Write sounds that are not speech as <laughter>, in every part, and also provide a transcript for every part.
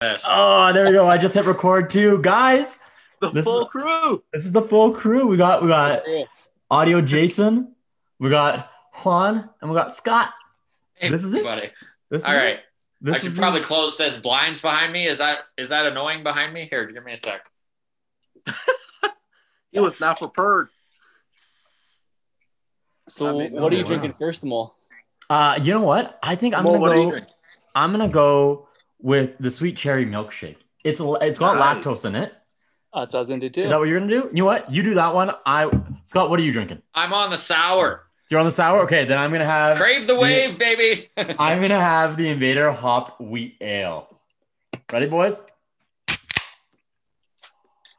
this. Oh, there we go. I just hit record too, guys. The This full is- crew. This is the full crew. We got we got audio Jason, we got Juan, and we got Scott. Hey, this is it? buddy. This All is right. it. This I should probably the- close this blinds behind me. Is that is that annoying behind me? Here, give me a sec. <laughs> He was not prepared. So I mean, what are you wow. drinking first of all? Uh, you know what? I think I'm Mo, gonna what are you go. I'm gonna go with the sweet cherry milkshake. It's a, it's got Nice. lactose in it. Oh, that's what I was gonna do too. Is that what you're gonna do? You know what? You do that one. I Scott, what are you drinking? I'm on the sour. You're on the sour. Okay, then I'm gonna have. Crave the wave, baby. <laughs> I'm gonna have the Invader Hop Wheat Ale. Ready, boys?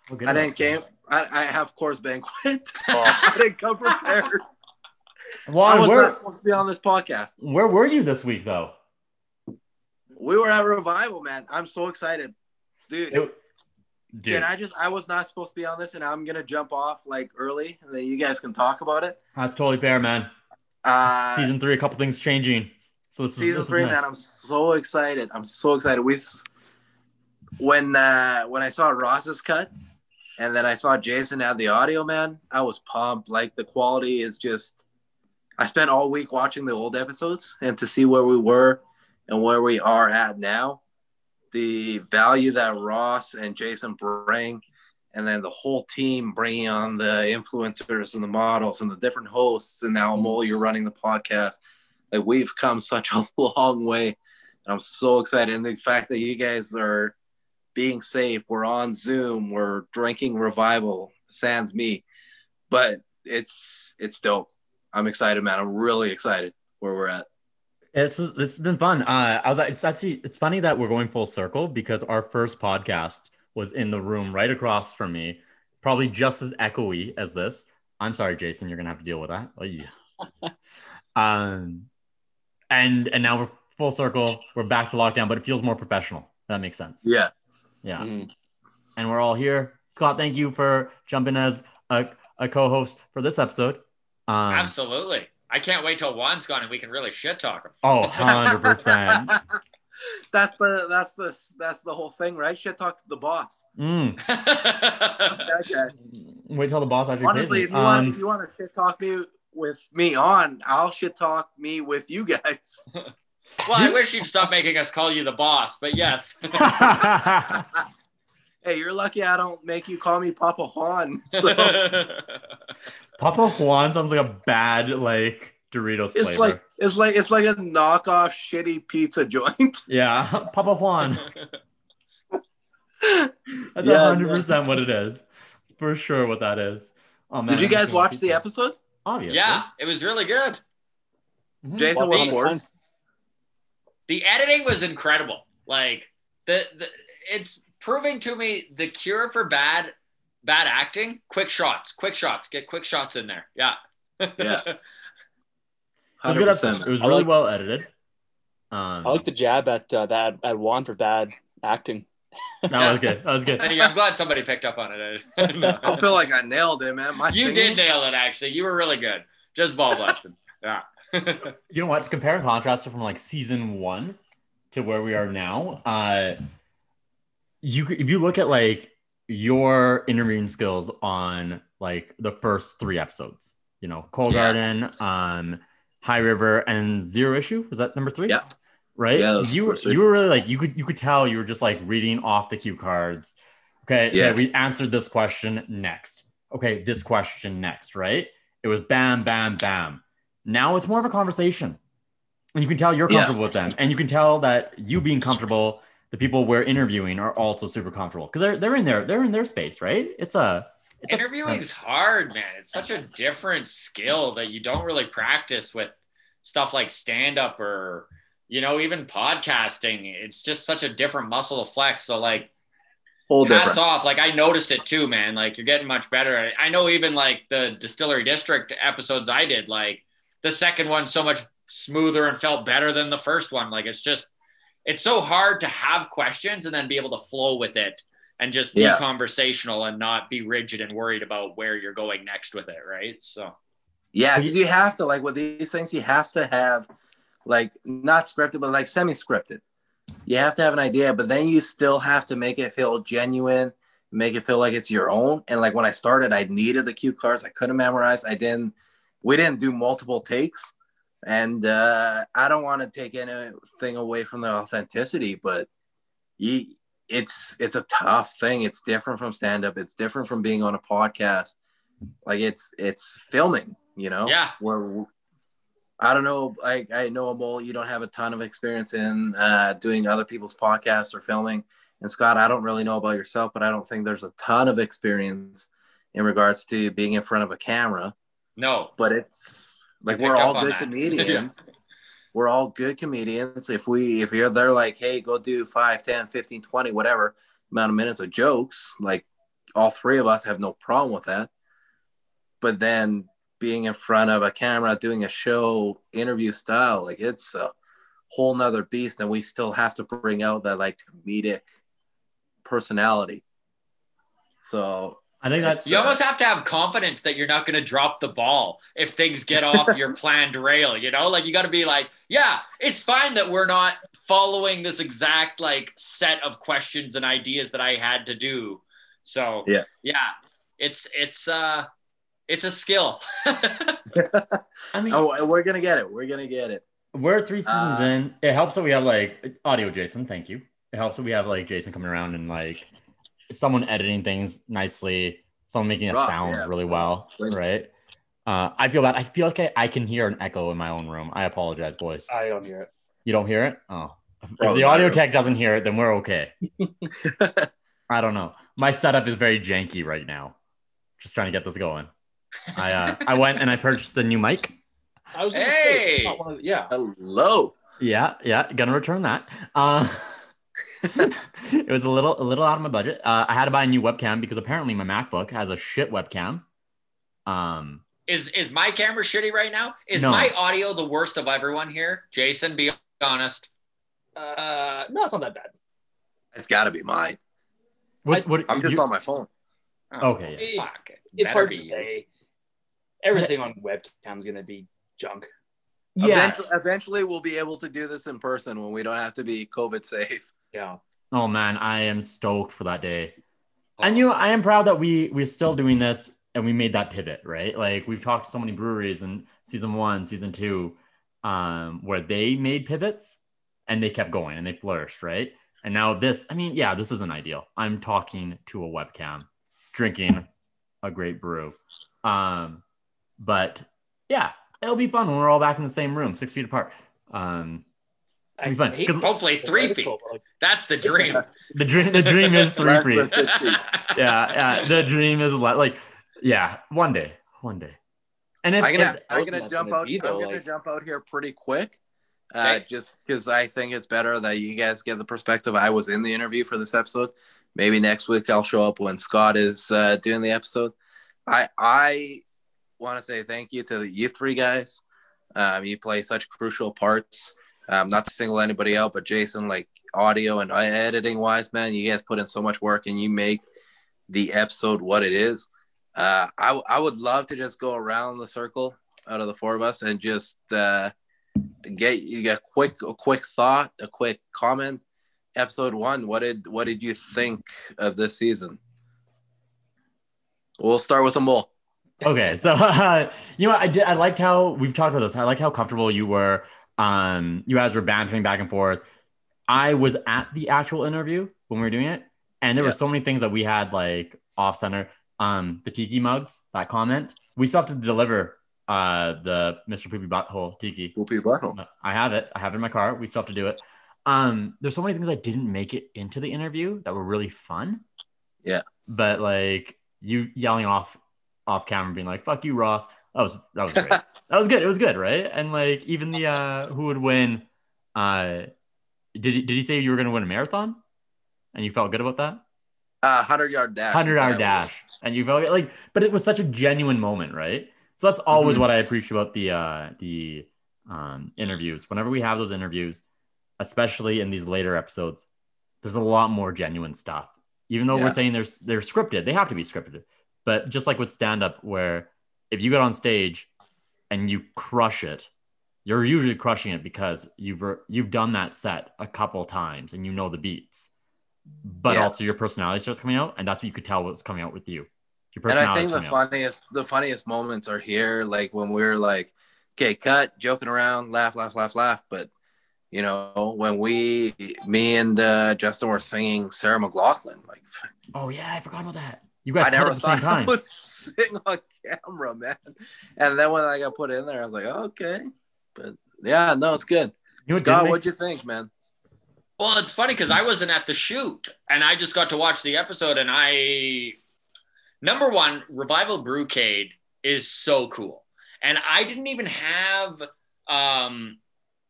We'll I it didn't up. came. I, I have Coors Banquet. <laughs> Oh. I didn't come prepared. I Juan, was where, not supposed to be on this podcast. where were you this week though? We were at revival, man. I'm so excited, dude. It- dude, Can I just? I was not supposed to be on this, and I'm gonna jump off like early, and then you guys can talk about it. that's totally fair, man. Uh, Season three, a couple things changing. So this is season this is three, nice. man. I'm so excited. I'm so excited. We when uh, when I saw Ross's cut, and then I saw Jason add the audio, man. I was pumped. Like the quality is just. I spent all week watching the old episodes, and to see where we were and where we are at now, the value that Ross and Jason bring, and then the whole team bringing on the influencers and the models and the different hosts, and now Mo, you're running the podcast like we've come such a <laughs> long way. And i'm so excited. And the fact that you guys are being safe we're on zoom we're drinking revival sans me. But it's it's dope. I'm excited man. I'm really excited where we're at It's it's been fun. Uh, I was it's actually it's funny that we're going full circle because our first podcast was in the room right across from me, probably just as echoey as this. I'm sorry, Jason, you're gonna have to deal with that. Oh, yeah. <laughs> um, and and now we're full circle. We're back to lockdown, but it feels more professional. That makes sense. yeah Yeah. Mhm. And we're all here. Scott, thank you for jumping as a, a co-host for this episode. Um, Absolutely. I can't wait till Juan's gone and we can really shit talk him. oh, <laughs> 100%. <laughs> that's the that's the that's the whole thing right shit talk to the boss Mm. <laughs> that. Wait till the boss actually honestly if me. you want Um, if you want to shit talk me with me on i'll shit talk me with you guys well, I wish you'd stop making us call you the boss, but yes. Hey you're lucky i don't make you call me papa juan <laughs> so Papa Juan sounds like a bad like Doritos It's flavor. like it's like it's like a knockoff shitty pizza joint. <laughs> yeah, <laughs> Papa Juan. That's Yeah, hundred percent what it is. For sure, what that is. Oh man, Did you guys watch pizza. the episode? Obviously. yeah, it was really good. Mhm. Jason Well, was fun. The editing was incredible. Like the, the it's proving to me the cure for bad bad acting, quick shots, quick shots, get quick shots in there. Yeah. Yeah. <laughs> It was, good episode. 100%. it was really like- well edited. Um, I like the jab at uh, that at Juan for bad acting. that was good. That was good. <laughs> Hey, I'm glad somebody picked up on it. <laughs> No. I feel like I nailed it, man. My you singing- did nail it actually. You were really good. Just ball busting. Yeah. you know what? To compare and contrast from like season one to where we are now, uh, you if you look at like your interviewing skills on like the first three episodes, you know, Cold Yeah. Garden, um, High River, and Zero Issue was that number three? Yeah. Right. Yeah, you were you were really like you could you could tell you were just like reading off the cue cards. Okay. Yeah. Yeah. we answered this question next. Okay, this question next. Right. It was bam, bam, bam. Now it's more of a conversation. And you can tell you're Yeah. comfortable with them. And you can tell that you being comfortable, the people we're interviewing are also super comfortable. Because they're they're in their they're in their space, right? It's a it's a- Interviewing's hard, man. It's such a different skill that you don't really practice with stuff like stand up or, you know, even podcasting. It's just such a different muscle to flex. So, like, Whole hats different. off. Like, I noticed it too, man. Like, you're getting much better at. I know even like the Distillery District episodes I did, like, the second one so much smoother and felt better than the first one. Like, it's just, it's so hard to have questions and then be able to flow with it and just be Yeah. conversational and not be rigid and worried about where you're going next with it, right? So Yeah, because you have to like with these things, you have to have like not scripted, but like semi-scripted. you have to have an idea, but then you still have to make it feel genuine, make it feel like it's your own. And like when I started, I needed the cue cards. I couldn't memorize. I didn't. We didn't do multiple takes, and uh, I don't want to take anything away from the authenticity, but you, it's it's a tough thing. It's different from stand up. It's different from being on a podcast. Like it's it's filming. You know. Yeah. Where I don't know. I, I know Amol, you don't have a ton of experience in uh, doing other people's podcasts or filming. And Scott, I don't really know about yourself, but I don't think there's a ton of experience in regards to being in front of a camera. No. But it's like we're all good that. <laughs> comedians. We're all good comedians. If we if you're they're like, hey, go do 5, 10, 15, 20, whatever amount of minutes of jokes, like all three of us have no problem with that. But then being in front of a camera doing a show interview style like it's a whole nother beast and we still have to bring out that like comedic personality so I think that's You almost have to have confidence that you're not going to drop the ball if things get <laughs> off your planned rail, you know? Like you got to be like, yeah, it's fine that we're not following this exact like set of questions and ideas that I had to do. So, Yeah. Yeah. It's it's uh it's a skill. <laughs> <laughs> I mean, oh, we're gonna get it we're gonna get it we're three seasons Uh, in. It helps that we have like audio Jason. Thank you. It helps that we have like Jason coming around and like someone editing things nicely, someone making it Ross, sound yeah, really well, right? Uh, I feel bad. I feel like I, I can hear an echo in my own room. I apologize, boys. I don't hear it. You don't hear it? Oh, if Oh, the audio tech doesn't hear it, then we're okay. <laughs> I don't know. My setup is very janky right now. Just trying to get this going. I uh, I went and I purchased a new mic. I was gonna say, Hey! it's not one of the- yeah. hello Yeah, yeah, gonna return that. Uh, <laughs> it was a little a little out of my budget. Uh, I had to buy a new webcam because apparently my MacBook has a shit webcam. Um, is is my camera shitty right now? Is No. my audio the worst of everyone here? Jason, be honest. Uh, no, it's not that bad. it's got to be mine what, what, i'm just you- on my phone Oh, Okay, yeah. Fuck. it It's hard be to say. Everything on webcam is gonna be junk. yeah. eventually, eventually we'll be able to do this in person when we don't have to be covid safe Yeah. Oh man, I am stoked for that day. And you know, I am proud that we we're still doing this and we made that pivot, right? Like we've talked to so many breweries in season one, season two, um, where they made pivots and they kept going and they flourished, right? And now this, I mean, yeah, this isn't ideal. I'm talking to a webcam, drinking a great brew. Um, but yeah, it'll be fun when we're all back in the same room, six feet apart. Um, It'll be fun, hate 'cause- Hopefully three feet. but, like, That's the dream. the dream, the dream is <laughs> three Less feet. feet. <laughs> yeah, yeah. The dream is li- like, yeah, one day, one day. And if, I'm gonna if- I'm gonna jump gonna out. be, I'm though, gonna jump out here pretty quick, uh, Okay. just because I think it's better that you guys get the perspective. I was in the interview for this episode. Maybe next week I'll show up when Scott is uh, doing the episode. I I want to say thank you to the you three guys. Um, you play such crucial parts. Um, not to single anybody out, but Jason, like audio and editing wise, man, you guys put in so much work and you make the episode what it is. Uh, I, I would love to just go around the circle out of the four of us and just uh, get you get quick a quick thought, a quick comment. Episode one, what did what did you think of this season? We'll start with Amol. okay, so uh, <laughs> you know, I did. I liked how we've talked about this. I like how comfortable you were. Um, you guys were bantering back and forth. I was at the actual interview when we were doing it, and there Yeah. were so many things that we had like off center. Um, the tiki mugs, that comment, we still have to deliver. Uh, the Mr. Poopy Butthole tiki. Poopy butthole. I have it. I have it in my car. We still have to do it. Um, there's so many things I didn't make it into the interview that were really fun. Yeah. But like you yelling off off camera, being like "fuck you, Ross." That was that was great. <laughs> that was good. It was good, right? And like even the uh who would win? Uh, did he, did he say you were gonna win a marathon? And you felt good about that? Uh, hundred yard dash. Hundred yard that hour dash, and you felt like, but it was such a genuine moment, right? So that's always Mhm. what I appreciate about the uh, the um, interviews. Whenever we have those interviews, especially in these later episodes, there's a lot more genuine stuff. Even though Yeah. we're saying they're they're scripted, they have to be scripted. But just like with stand up, where if you get on stage and you crush it, you're usually crushing it because you've you've done that set a couple times and you know the beats. But Yeah. also your personality starts coming out, and that's what you could tell what's coming out with you. Your And I think the coming out. funniest the funniest moments are here, like when we're like, okay, cut, joking around, laugh, laugh, laugh, laugh. But you know, when we me and uh, Justin were singing Sarah McLachlan, like Oh yeah, I forgot about that. You guys I cut never at the same thought I would sing on camera, man. And then when I got put in there, I was like, okay. But yeah, no, it's good. You know what Scott, didn't what'd you think, man? Well, it's funny because I wasn't at the shoot and I just got to watch the episode. And I, number one, Revival Brewcade is so cool. And I didn't even have, um,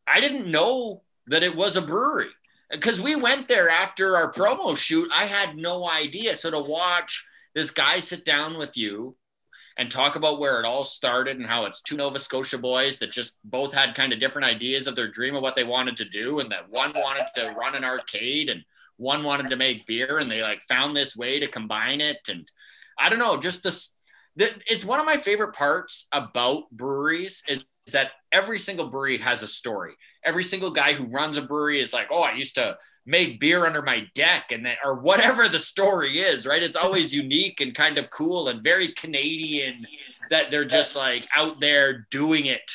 I didn't know that it was a brewery because we went there after our promo shoot. I had no idea. So to watch this guy sit down with you and talk about where it all started and how it's two Nova Scotia boys that just both had kind of different ideas of their dream of what they wanted to do, and that one wanted to run an arcade and one wanted to make beer, and they like found this way to combine it. And I don't know, just this. It's one of my favorite parts about breweries is that every single brewery has a story. Every single guy who runs a brewery is like, oh, I used to make beer under my deck and that, or whatever the story is, right? It's always <laughs> unique and kind of cool and very Canadian that they're just like out there doing it.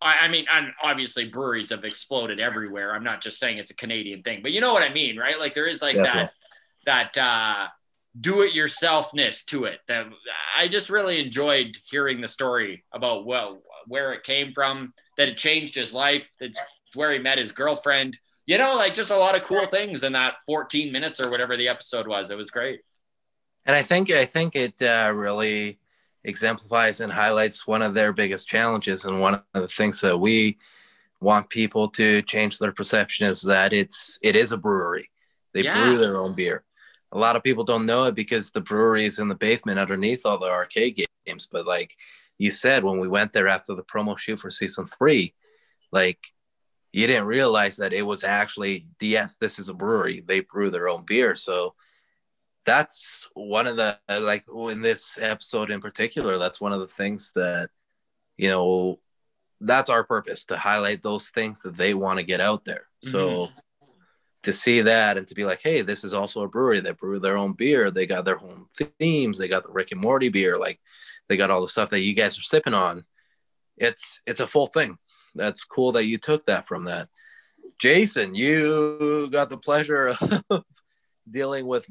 I, I mean, and obviously breweries have exploded everywhere. I'm not just saying it's a Canadian thing, but you know what I mean, right? Like there is like that, that, uh, do it yourselfness to it that I just really enjoyed hearing the story about well where it came from that it changed his life that's where he met his girlfriend you know like just a lot of cool things in that 14 minutes or whatever the episode was it was great And I think I think it uh, really exemplifies and highlights one of their biggest challenges, and one of the things that we want people to change their perception is that it's it is a brewery. They Yeah. brew their own beer. A lot of people don't know it because the brewery is in the basement underneath all the arcade games. But like you said, when we went there after the promo shoot for season three, like you didn't realize that it was actually yes, this is a brewery. They brew their own beer. So that's one of the like oh, in this episode in particular that's one of the things that you know that's our purpose to highlight those things that they want to get out there. Mm-hmm. So to see that and to be like hey this is also a brewery. That brew their own beer. They got their own themes. They got the rick and morty beer. Like they got all the stuff that you guys are sipping on it's it's a full thing that's cool that you took that from that jason you got the pleasure of <laughs> dealing with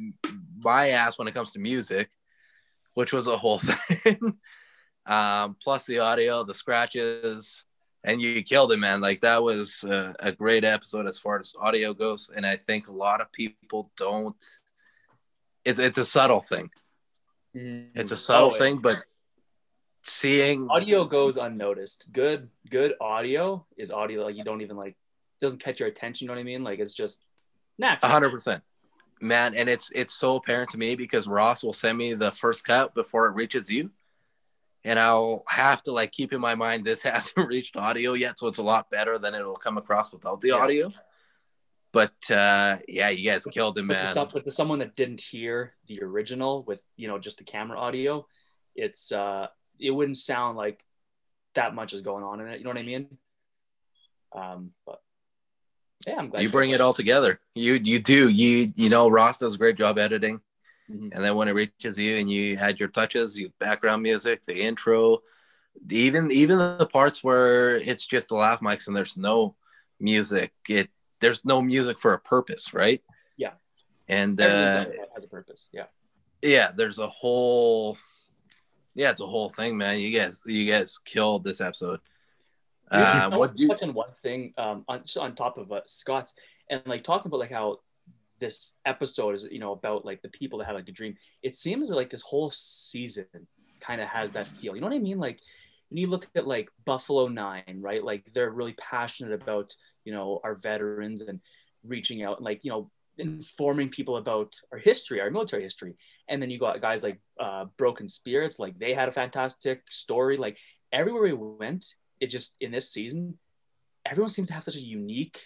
my ass when it comes to music, which was a whole <laughs> thing. um, plus the audio, the scratches, and you killed it, man. Like that was uh, a great episode as far as audio goes, and I think a lot of people don't. It's it's a subtle thing. It's a subtle Oh, thing, but seeing audio goes unnoticed. Good, good audio is audio like you don't even like doesn't catch your attention. You know what I mean? Like it's just natural. hundred percent, man. And it's it's so apparent to me because Ross will send me the first cut before it reaches you, and I'll have to like keep in my mind this <laughs> hasn't reached audio yet, so it's a lot better than it'll come across without the Yeah. audio. But uh, yeah, you guys killed it, But man. some, but to someone that didn't hear the original with you know just the camera audio, it's uh it wouldn't sound like that much is going on in it. You know what I mean? Um, but yeah, I'm glad You bring it all together. You you do. You you know Ross does a great job editing. Mhm. and then when it reaches you and you had your touches you background music the intro even even the parts where it's just the laugh mics and there's no music it there's no music for a purpose right Yeah. and Everything uh has a purpose. Yeah. yeah there's a whole yeah it's a whole thing man you guys you guys killed this episode Yeah, um, I what do you to touch on one thing um, on, just on top of uh, Scott's and like talking about like how this episode is you know about like the people that have like a dream. It seems like this whole season kind of has that feel. You know what I mean? Like when you look at like Buffalo Nine, right? Like they're really passionate about you know our veterans and reaching out and like you know informing people about our history, our military history. And then you got guys like uh, Broken Spirits, like they had a fantastic story. Like everywhere we went, it just in this season, everyone seems to have such a unique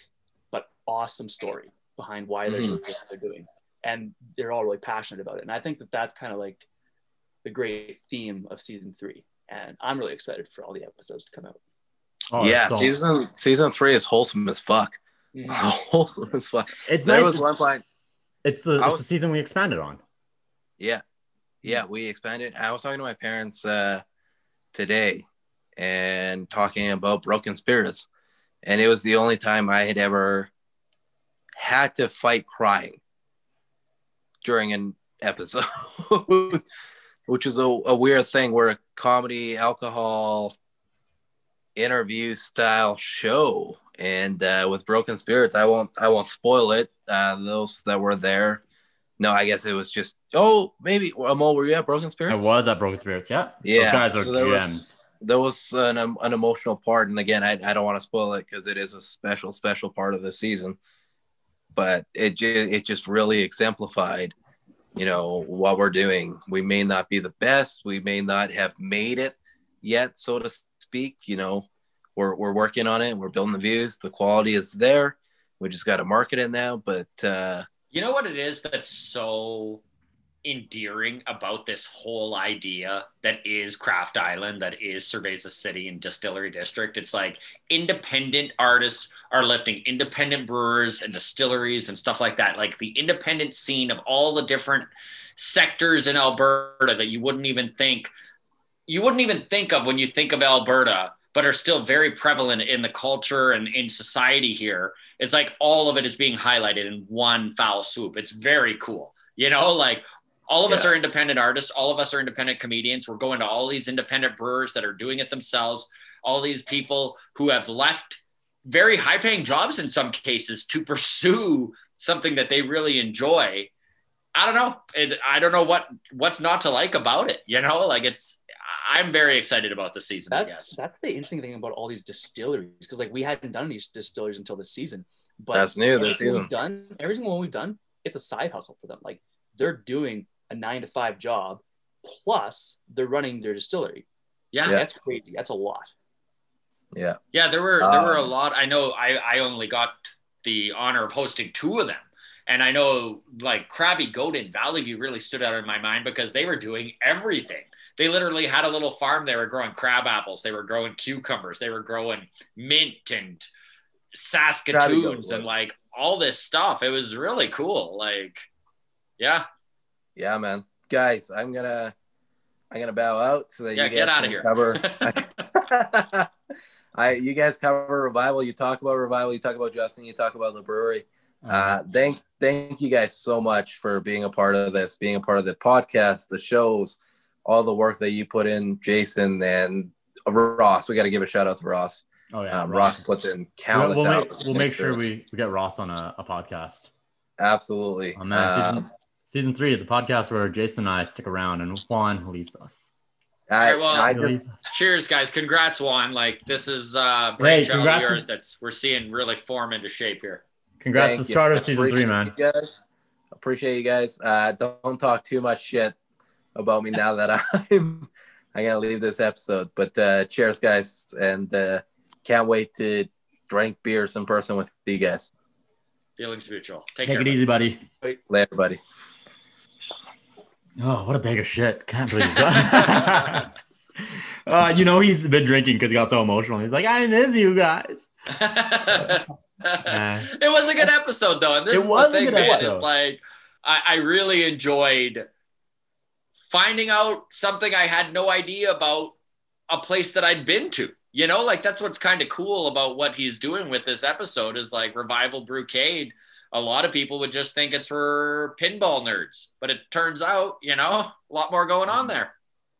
but awesome story behind why they're Mhm. doing what they're doing, and they're all really passionate about it. And I think that that's kind of like the great theme of season three. And I'm really excited for all the episodes to come out. Oh, yeah, so- season season three is wholesome as fuck. Mhm. wholesome as fuck. It's There nice. was one it's- point- It's the, it's was- the season we expanded on. Yeah. Yeah, we expanded. I was talking to my parents uh, today and talking about Broken Spirits. And it was the only time I had ever had to fight crying during an episode, <laughs> which is a, a weird thing. We're a comedy, alcohol, interview style show. And uh, with Broken Spirits, I won't I won't spoil it. Uh, those that were there no, I guess it was just. Oh, maybe Amol, were you at Broken Spirits? I was at Broken Spirits. Yeah. Yeah, Those guys are so there gems. was there was an, um, an emotional part, and again, I, I don't want to spoil it because it is a special special part of the season, but it it just really exemplified, you know, what we're doing. We may not be the best, we may not have made it yet, so to speak. You know, we're we're working on it. We're building the views. The quality is there. We just got to market it now, but. uh You know what it is that's so endearing about this whole idea that is Craft Island, that is Cerveza City and Distillery District? It's like independent artists are lifting independent brewers and distilleries and stuff like that. Like the independent scene of all the different sectors in Alberta that you wouldn't even think you wouldn't even think of when you think of Alberta, but are still very prevalent in the culture and in society here. It's like all of it is being highlighted in one foul swoop. It's very cool. You know, like all of us are independent artists, all of us are independent comedians. We're going to all these independent brewers that are doing it themselves, all these people who have left very high paying jobs in some cases to pursue something that they really enjoy. I don't know. It, I don't know what what's not to like about it. You know, like it's. I'm very excited about the season. I That's guess. that's the interesting thing about all these distilleries because like we hadn't done these distilleries until this season. But That's new this everything we've season. Done every single one we've done, it's a side hustle for them. Like they're doing a nine to five job, plus they're running their distillery. Yeah. That's crazy. That's a lot. Yeah. Yeah, there were there were a Um, lot. I know I I only got the honor of hosting two of them. And I know like Krabby Goat and Valley View really stood out in my mind because they were doing everything. They literally had a little farm. They were growing crab apples. They were growing cucumbers. They were growing mint and Saskatoons and like all this stuff. It was really cool. Like, yeah, Yeah, man. Guys, I'm gonna I'm gonna bow out so that yeah, you guys get out of here. cover <laughs> <laughs> I you guys cover revival, you talk about revival, you talk about Justin, you talk about the brewery. Uh thank thank you guys so much for being a part of this, being a part of the podcast, the shows, all the work that you put in, Jason and Ross. We got to give a shout out to Ross. oh yeah. Um, Ross puts in We'll, countless we'll hours. make, we'll make sure we, we get Ross on a, a podcast. absolutely. Oh, man, Um, season, season three, the podcast where Jason and I stick around and Juan leaves us. I, Alright, well, I just. Cheers, guys. Congrats, Juan. Like this is uh brainchild of yours that's we're seeing really form into shape here. Congrats Thank to you. start of season three, Appreciate man. You guys, appreciate you guys. Uh, don't, don't talk too much shit about me now that <laughs> I'm I'm gonna leave this episode. But uh, cheers, guys, and uh, can't wait to drink beers in person with you guys. Feelings mutual. Take, Take care. it easy, buddy. Later, buddy. Oh, what a bag of shit. Can't believe he's <laughs> got Uh, you know he's been drinking because he got so emotional. He's like, I miss you guys. <laughs> Uh, it was a good episode though. And this It is was a the thing, good episode. It's like I, I really enjoyed finding out something I had no idea about a place that I'd been to. You know, like that's what's kind of cool about what he's doing with this episode is like Revival Brewcade. A lot of people would just think it's for pinball nerds, but it turns out, you know, a lot more going on there.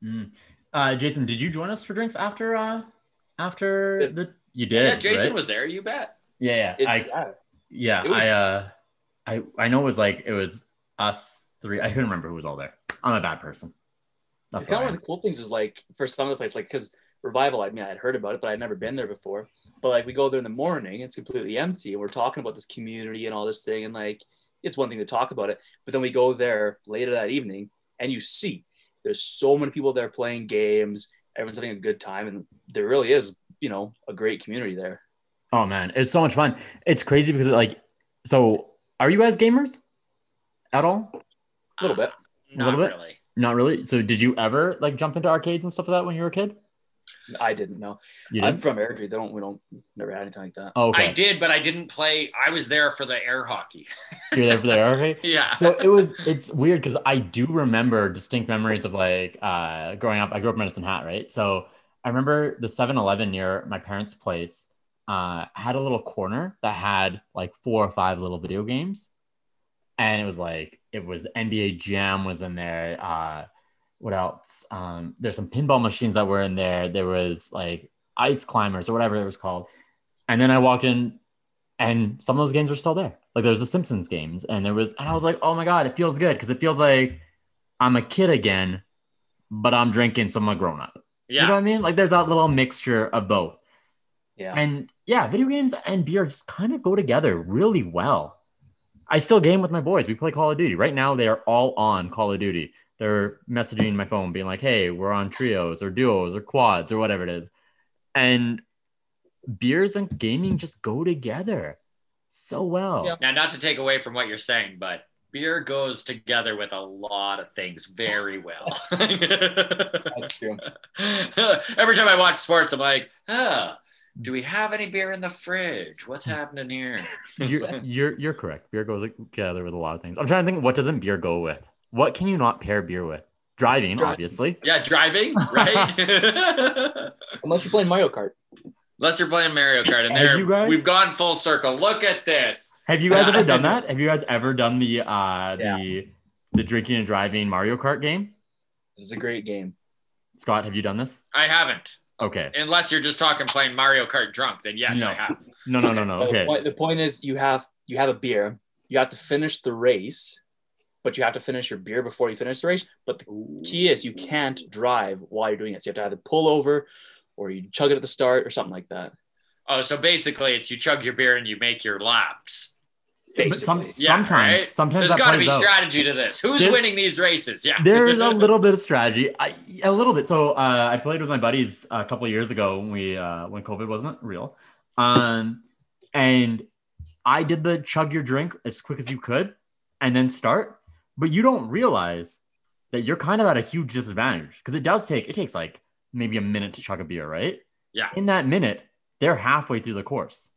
mm. uh, Jason, did you join us for drinks after uh after Yeah. the you did? yeah, Jason right? was there, you bet. Yeah, It- yeah. I yeah. yeah, was- I uh I I know it was like it was us three. I couldn't remember who was all there. I'm a bad person. That's it's kind of one of the cool things is like for some of the places, like because revival, I mean, I had heard about it, but I'd never been there before. But like we go there in the morning, it's completely empty, and we're talking about this community and all this thing, and like it's one thing to talk about it, but then we go there later that evening, and you see there's so many people there playing games, everyone's having a good time, and there really is, you know, a great community there. Oh man, it's so much fun. It's crazy because like, so are you guys gamers at all? A little bit. Not little bit? really. Not really. So did you ever like jump into arcades and stuff like that when you were a kid? I didn't know. You I'm did? from Airdrie. They don't. We don't. Never had anything like that. Oh, okay. I did, but I didn't play. I was there for the air hockey. <laughs> You're there for the okay. <laughs> yeah. So it was. It's weird because I do remember distinct memories of like uh, growing up. I grew up in Medicine Hat, right? So I remember the 7-Eleven near my parents' place uh, had a little corner that had like four or five little video games, and it was like it was NBA Jam was in there. Uh, what else? Um, there's some pinball machines that were in there. There was like ice climbers or whatever it was called. And then I walked in, and some of those games were still there. Like there's the Simpsons games, and there was, and I was like, oh my god, it feels good because it feels like I'm a kid again, but I'm drinking, so I'm a grown up. Yeah. You know what I mean? Like there's that little mixture of both. Yeah. And yeah, video games and beer just kind of go together really well. I still game with my boys. We play Call of Duty. Right now, they are all on Call of Duty. They're messaging my phone, being like, hey, we're on trios or duos or quads or whatever it is. And beers and gaming just go together so well. Yeah. Now, not to take away from what you're saying, but beer goes together with a lot of things very <laughs> well. That's true. <laughs> Every time I watch sports, I'm like, huh, do we have any beer in the fridge? What's happening here? <laughs> You're, <laughs> you're, you're correct. Beer goes together with a lot of things. I'm trying to think, what doesn't beer go with? What can you not pair beer with? Driving, Driving. obviously. yeah, driving, <laughs> right? Unless you're playing Mario Kart. Unless you're playing Mario Kart, and Have there you guys- we've gone full circle. Look at this. Have you guys ever done that? Have you guys ever done the uh Yeah. the the drinking and driving Mario Kart game? It's a great game. Scott, have you done this? I haven't. Okay. Unless you're just talking playing Mario Kart drunk, then yes, No. I have. No, no, no, no. Okay. The, point, the point is, you have you have a beer. You have to finish the race, but you have to finish your beer before you finish the race. But the key is, you can't drive while you're doing it. So you have to either pull over, or you chug it at the start, or something like that. Oh, so basically, it's you chug your beer and you make your laps. But some, Yeah, sometimes, right? sometimes There's got to be out. strategy to this. Who's There's- winning these races? Yeah. There's a <laughs> little bit of strategy. I, a little bit. So uh, I played with my buddies a couple of years ago when we uh, when COVID wasn't real, um, and I did the chug your drink as quick as you could, and then start. But you don't realize that you're kind of at a huge disadvantage because it does take it takes like maybe a minute to chug a beer, right? Yeah. In that minute, they're halfway through the course,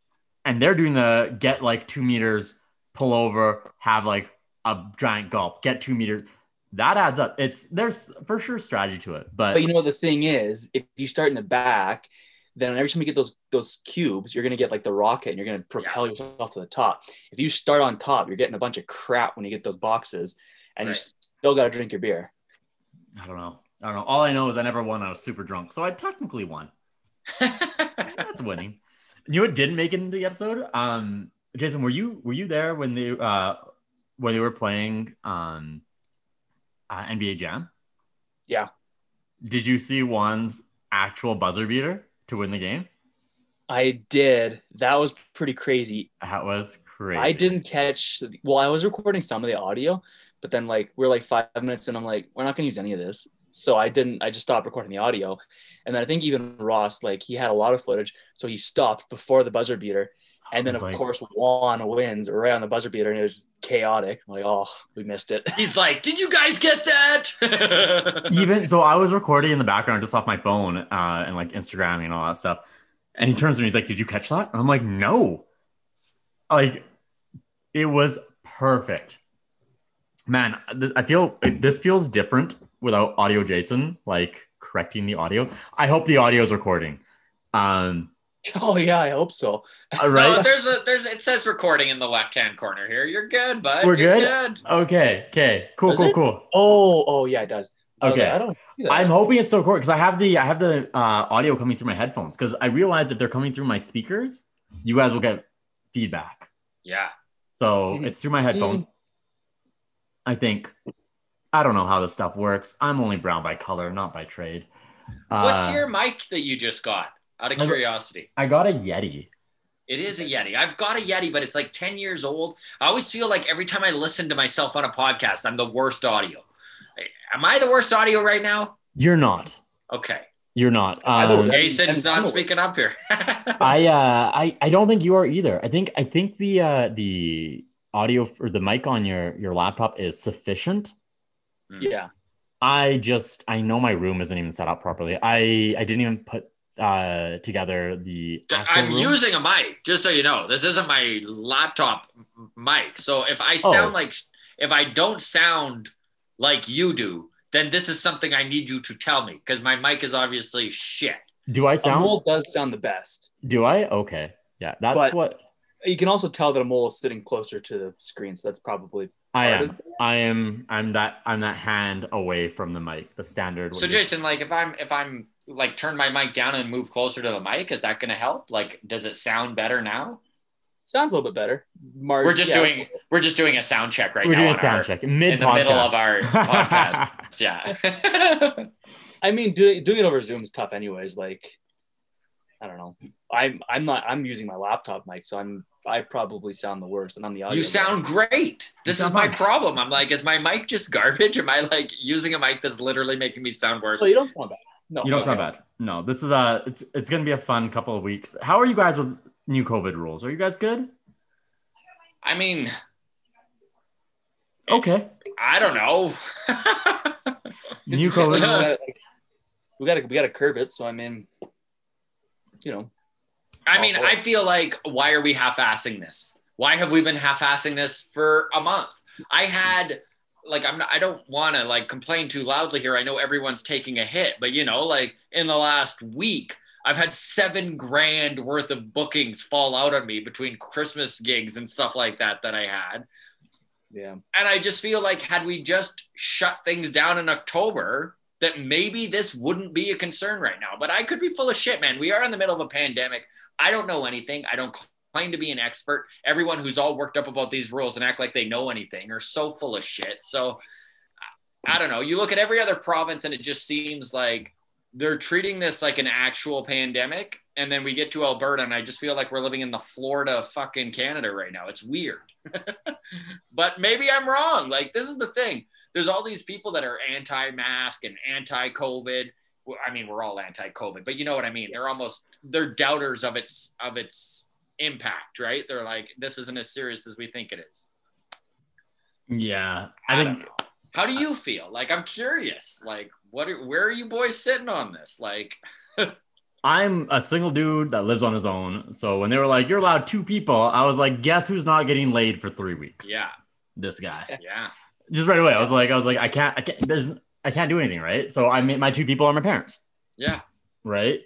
and they're doing the get like two meters, pull over, have like a giant gulp, get two meters that adds up. It's there's for sure strategy to it, but, But you know the thing is, if you start in the back, then every time you get those those cubes, you're gonna get like the rocket, and you're gonna propel yourself to the top. If you start on top, you're getting a bunch of crap when you get those boxes, and you still gotta drink your beer. I don't know. I don't know. All I know is I never won. I was super drunk, so I technically won. <laughs> That's winning. You know what didn't make it into the episode? Um, Jason, were you were you there when they uh when they were playing um uh, NBA Jam? Yeah. Did you see Juan's actual buzzer beater to win the game? I did. That was pretty crazy. That was crazy. I didn't catch. Well, I was recording some of the audio, but then like we're like five minutes, and I'm like, we're not gonna use any of this. So I didn't. I just stopped recording the audio, and then I think even Ross, like he had a lot of footage, so he stopped before the buzzer beater, and then of like- course Juan wins right on the buzzer beater, and it was chaotic. I'm like, oh, we missed it. He's like, did you guys get that? <laughs> even so i was recording in the background just off my phone uh and like instagram and all that stuff and he turns to me he's like did you catch that and i'm like no like it was perfect man th- i feel this feels different without audio jason like correcting the audio i hope the audio is recording um <laughs> oh yeah, I hope so. all No, right there's a there's it says recording in the left hand corner here. You're good, bud. We're You're good? okay okay cool Does cool it? cool Oh, oh yeah, it does. I Okay. like, I don't. I'm hoping it's still recording because I have the I have the uh, audio coming through my headphones because I realize if they're coming through my speakers, you guys will get feedback. Yeah. So Mhm. it's through my headphones. I think I don't know how this stuff works. I'm only brown by color, not by trade. What's Uh, your mic that you just got? Out of I curiosity. I got a Yeti. It is a Yeti. I've got a Yeti, but it's like 10 years old. I always feel like every time I listen to myself on a podcast, I'm the worst audio. Am I the worst audio right now? You're not. Okay. You're not. I don't Um. Jason's not I'm- speaking up here. <laughs> I uh I I don't think you are either. I think I think the uh the audio or the mic on your your laptop is sufficient. Yeah. I just I know my room isn't even set up properly. I I didn't even put uh together the. I'm room. using a mic, just so you know. This isn't my laptop mic. So if I sound Oh. like, if I don't sound like you do, then this is something I need you to tell me because my mic is obviously shit. Do I sound? mole does sound the best. Do I? Okay. Yeah, that's But- what You can also tell that Amol is sitting closer to the screen, so that's probably I am. I am. I'm that. I'm that hand away from the mic. The standard. So Jason, like if I'm if I'm like turn my mic down and move closer to the mic, is that going to help? Like, does it sound better now? sounds a little bit better. Mar- We're just yeah. doing we're just doing a sound check right now. We're doing a sound our- check mid in the middle of our <laughs> podcast. Yeah. <laughs> I mean, doing doing it over Zoom is tough, anyways. Like, I don't know. I'm I'm not. I'm using my laptop mic, so I'm I probably sound the worst, and I'm the audio. you guy. sound great. This is my fine. problem. I'm like, is my mic just garbage? Am I like using a mic that's literally making me sound worse? Well, you don't sound bad. No, You don't okay. sound bad. No, this is a. It's it's gonna be a fun couple of weeks. How are you guys with new COVID rules? Are you guys good? I mean, Okay. I don't know. <laughs> New COVID. <laughs> we gotta we gotta curb it. So I mean, you know, I mean, I feel like why are we half-assing this? Why have we been half-assing this for a month? I had like I'm not I don't want to like complain too loudly here. I know everyone's taking a hit, but you know, like in the last week, I've had 7 grand worth of bookings fall out on me between Christmas gigs and stuff like that that I had. yeah. And I just feel like had we just shut things down in October, that maybe this wouldn't be a concern right now. But I could be full of shit, man. We are in the middle of a pandemic. I don't know anything. I don't claim to be an expert. Everyone who's all worked up about these rules and act like they know anything are so full of shit. So I don't know. You look at every other province and it just seems like they're treating this like an actual pandemic. And then we get to Alberta and I just feel like we're living in the Florida fucking Canada right now. It's weird. <laughs> but maybe I'm wrong. Like this is the thing. There's all these people that are anti-mask and anti-COVID. I mean, we're all anti-COVID, but you know what I mean. They're almost they're doubters of its of its impact, right? They're like, this isn't as serious as we think it is. Yeah, I, I think know. How do you feel? Like, I'm curious. Like, what? Are, where are you boys sitting on this? Like, <laughs> I'm a single dude that lives on his own. So when they were like, "You're allowed two people," I was like, "Guess who's not getting laid for three weeks?" yeah, this guy. <laughs> yeah. Just right away, I was like, I was like, I can't, I can't. There's, I can't do anything, right? So I made my two people are my parents. Yeah. right?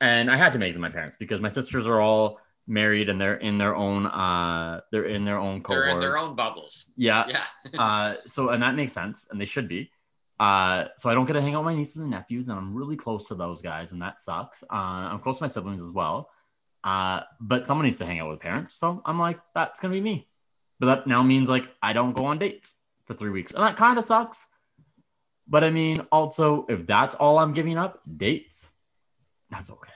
And I had to make them my parents because my sisters are all married and they're in their own uh they're in their own cohort. They're in their own bubbles. Yeah. Yeah. <laughs> uh so and that makes sense and they should be. Uh so I don't get to hang out with my nieces and nephews and I'm really close to those guys and that sucks. Uh I'm close to my siblings as well. Uh but someone needs to hang out with parents. So I'm like that's going to be me. But that now means like I don't go on dates for 3 weeks. And that kind of sucks. But I mean, also, if that's all I'm giving up, dates, that's okay.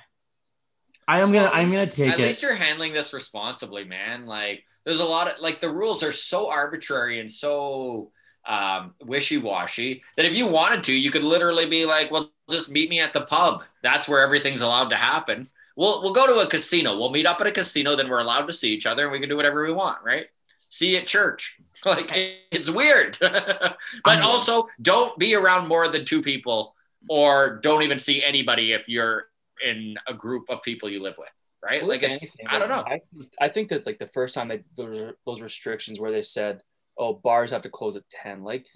I am gonna, I'm gonna take At it. At least you're handling this responsibly, man. Like, there's a lot of like the rules are so arbitrary and so um, wishy-washy that if you wanted to, you could literally be like, "Well, just meet me at the pub. That's where everything's allowed to happen." We'll we'll go to a casino. We'll meet up at a casino. Then we're allowed to see each other, and we can do whatever we want, right? See you at church. <laughs> Like it's weird, <laughs> but also don't be around more than two people, or don't even see anybody if you're in a group of people you live with, right? Like it's I don't know. I, I think that like the first time they those those restrictions where they said, "Oh, bars have to close at 10, like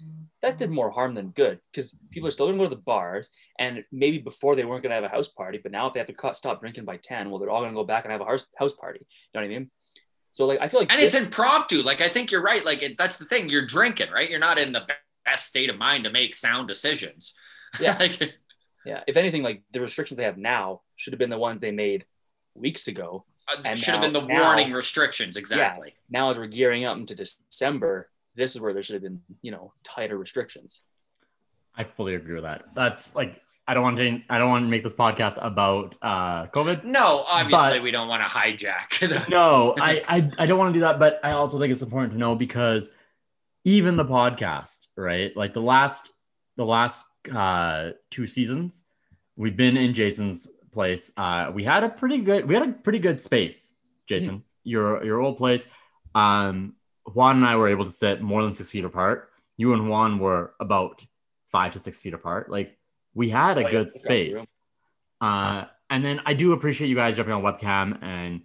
that did more harm than good because people are still going to go to the bars, and maybe before they weren't going to have a house party, but now if they have to cut, stop drinking by 10, well, they're all going to go back and have a house house party. You know what I mean? So like I feel like and this- it's impromptu. Like I think you're right. Like it, that's the thing. You're drinking, right? You're not in the best state of mind to make sound decisions. Yeah. <laughs> like, yeah. If anything, like the restrictions they have now should have been the ones they made weeks ago. uh, And should have been the now- warning restrictions. Exactly. Now as we're gearing up into December, this is where there should have been you know tighter restrictions. I fully agree with that. That's like I don't want to, I don't want to make this podcast about uh COVID. No, obviously we don't want to hijack. <laughs> <laughs> No, I, I, I don't want to do that, but I also think it's important to know because even the podcast, right? Like the last, the last uh, two seasons, we've been in Jason's place. Uh, we had a pretty good, we had a pretty good space, Jason. Your your old place. Um, Juan and I were able to sit more than six feet apart. You and Juan were about five to six feet apart. Like we had a Oh, good room. space. Uh, and then I do appreciate you guys jumping on webcam. And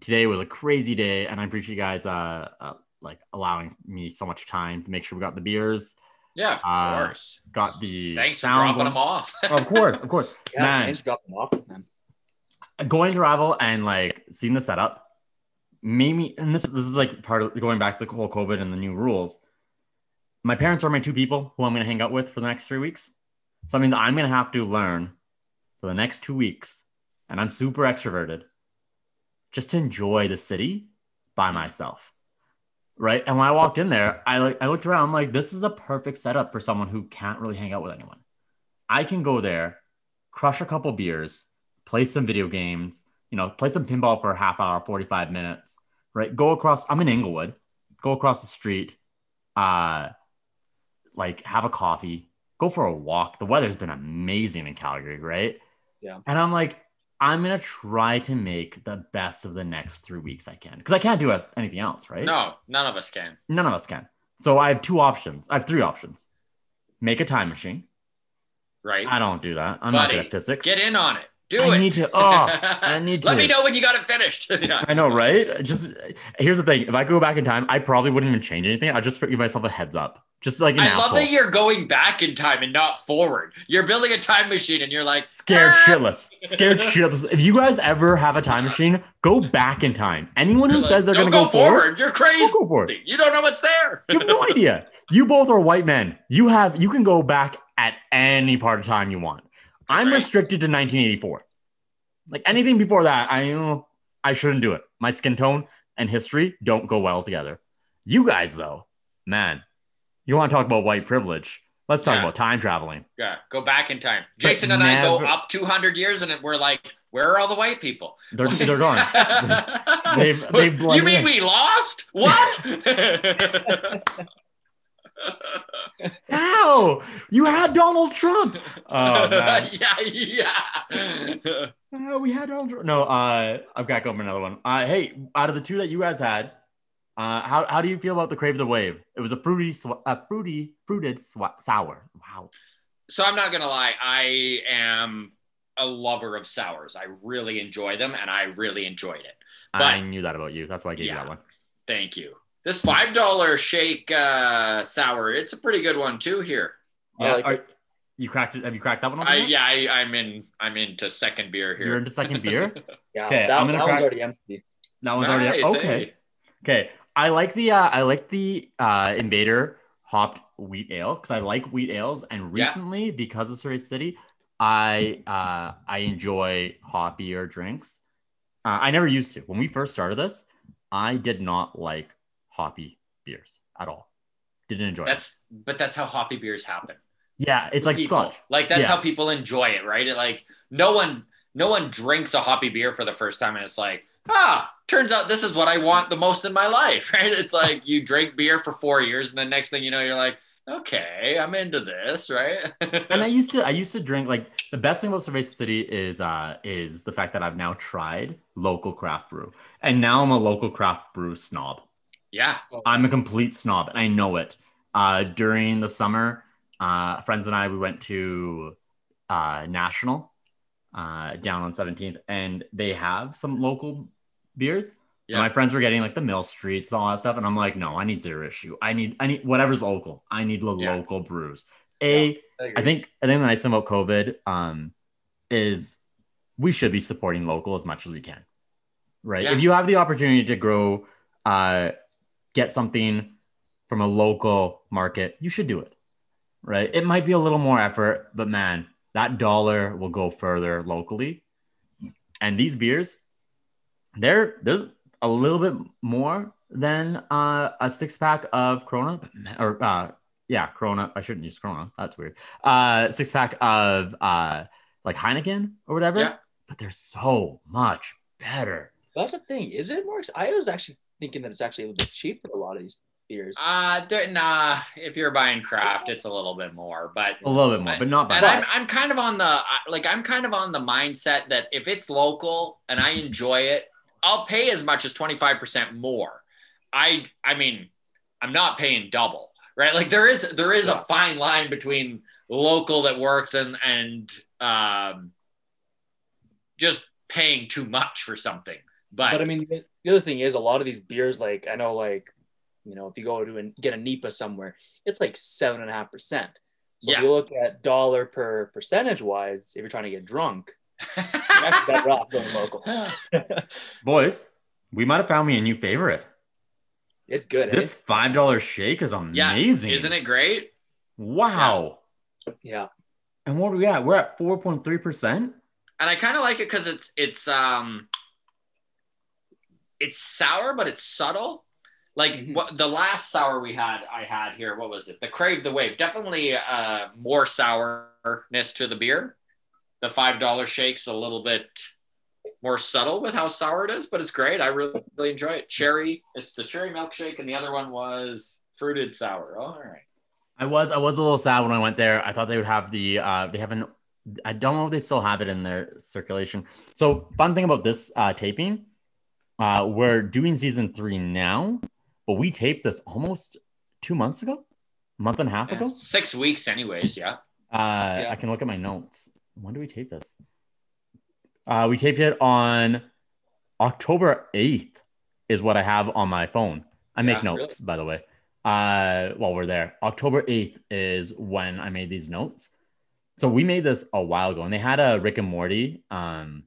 today was a crazy day, and I appreciate you guys uh, uh like allowing me so much time to make sure we got the beers, Yeah, of Uh, course. got the Thanks for sound dropping going. them off. <laughs> of course, of course. Yeah, Man. thanks for dropping them off, man. going to Rival and like seeing the setup made me and this this is like part of going back to the whole COVID and the new rules. My parents are my two people who I'm gonna hang out with for the next three weeks. So I mean I'm gonna have to learn for the next two weeks, and I'm super extroverted, just to enjoy the city by myself. Right. And when I walked in there, I like I looked around, I'm like, this is a perfect setup for someone who can't really hang out with anyone. I can go there, crush a couple beers, play some video games, you know, play some pinball for a half hour, 45 minutes, right? Go across, I'm in Inglewood, go across the street, uh, like have a coffee, go for a walk. The weather's been amazing in Calgary, right? Yeah. And I'm like, I'm gonna try to make the best of the next three weeks I can because I can't do anything else, right? no, none of us can. None of us can. So I have two options. I have three options. Make a time machine. Right? I don't do that. I'm not Buddy, good at physics. Get in on it. Do I it. need to. Oh, I <laughs> need to. Let me know when you got it finished. <laughs> Yeah. I know, right? Just here's the thing: if I go back in time, I probably wouldn't even change anything. I'd just give myself a heads up, just like an I asshole. love that you're going back in time and not forward. You're building a time machine and you're like Scared "Ah." shitless. Scared <laughs> shitless. If you guys ever have a time machine, go back in time. Anyone who You're like, says they're going to go go forward, forward. You're crazy. don't go forward. You don't know what's there. You have no idea. You both are white men. You have you can go back at any part of time you want. That's I'm right. restricted to 1984. Like anything before that, I know I shouldn't do it. My skin tone and history don't go well together. You guys, though, man, you want to talk about white privilege? Let's talk Yeah. about time traveling. Yeah, go back in time. But Jason and I go up 200 years and we're like, where are all the white people? They're they're gone. <laughs> They've- they've you mean in. we lost? What? <laughs> <laughs> How you had Donald Trump? <laughs> Oh man, <laughs> yeah, yeah. Uh, we had Donald Trump. No, uh, I've got going for another one. Uh, hey, out of the two that you guys had, uh, how how do you feel about the Crave the Wave? It was a fruity, sw- a fruity, fruited sw- sour. Wow. So I'm not gonna lie, I am a lover of sours. I really enjoy them, and I really enjoyed it. I knew that about you. That's why I gave you that one. Thank you. This five dollar shake uh, sour, it's a pretty good one too. Here, Yeah, like are- you cracked it? Have you cracked that one? I yeah, I, I'm in. I'm into second beer here. You're into second beer. <laughs> Yeah, Okay, that, I'm gonna that crack- one's already empty. That one's already Nice, okay. hey. Okay, I like the uh, I like the uh, Invader hopped wheat ale because I like wheat ales, and Yeah. recently because of Cerveza City, I uh, I enjoy hoppier drinks. Uh, I never used to when we first started this. I did not like hoppy beers at all. Didn't enjoy it. That's but that's how hoppy beers happen. Yeah, it's like People. Scotch. Like that's Yeah. how people enjoy it, right? It, like no one no one drinks a hoppy beer for the first time and it's like, ah, turns out this is what I want the most in my life, <laughs> right? It's like you drink beer for four years and the next thing you know, you're like, okay, I'm into this, right? <laughs> and I used to I used to drink like the best thing about Cerveza City is uh is the fact that I've now tried local craft brew. And now I'm a local craft brew snob. Yeah. I'm a complete snob and I know it. Uh during the summer, uh friends and I we went to uh National uh down on 17th and they have some local beers. Yeah. my friends were getting like the Mill Streets and all that stuff. And I'm like, no, I need zero issue. I need I need whatever's local. I need the Yeah. local brews. A agree. I think I think the nice thing about COVID um, is we should be supporting local as much as we can, right? Yeah. If you have the opportunity to grow, uh, get something from a local market, you should do it, right? It might be a little more effort, but man, that dollar will go further locally. And these beers, they're they're a little bit more than uh, a six pack of Corona, or uh, yeah, Corona. I shouldn't use Corona. That's weird. Uh, six pack of uh, like Heineken or whatever. Yeah. But they're so much better. That's the thing. Is it more? I was actually thinking that it's actually a little bit cheaper. A lot of these beers. Uh nah, if you're buying craft, it's a little bit more, but A little bit more, but not bad. and I'm. I'm kind of on the like i'm kind of on the mindset that if it's local and i enjoy it i'll pay as much as 25% more i i mean i'm not paying double right like there is there is a fine line between local that works and and um, just paying too much for something. But, But I mean, the the other thing is a lot of these beers, like I know, like you know, if you go to and get a NEIPA somewhere, it's like seven and a half percent. So Yeah. if you look at dollar per percentage wise, if you're trying to get drunk, <laughs> you're better off going local. <laughs> Boys, we might have found me a new favorite. it's good. This eh? five dollar shake is yeah, amazing. isn't it great? Wow. Yeah. And what are we at? We're at four point three percent. and I kind of like it because it's it's um it's sour, but it's subtle. Like Mhm. what the last sour we had, I had here. What was it? The Crave the Wave. Definitely uh, more sourness to the beer. The five dollar shake's a little bit more subtle with how sour it is, but it's great. I really, really enjoy it. Cherry. It's the cherry milkshake, and the other one was fruited sour. Oh, all right. I was I was a little sad when I went there. I thought they would have the uh they haven't I don't know if they still have it in their circulation. So fun thing about this uh taping, uh we're doing season three now, but we taped this almost two months ago, a month and a half Yeah, ago. Six weeks, anyways. Yeah. Uh I can look at my notes. When do we tape this? Uh we taped it on October 8th is what I have on my phone. I make Yeah, notes, by the way. Uh while we're there. October 8th is when I made these notes. So we made this a while ago and they had a Rick and Morty um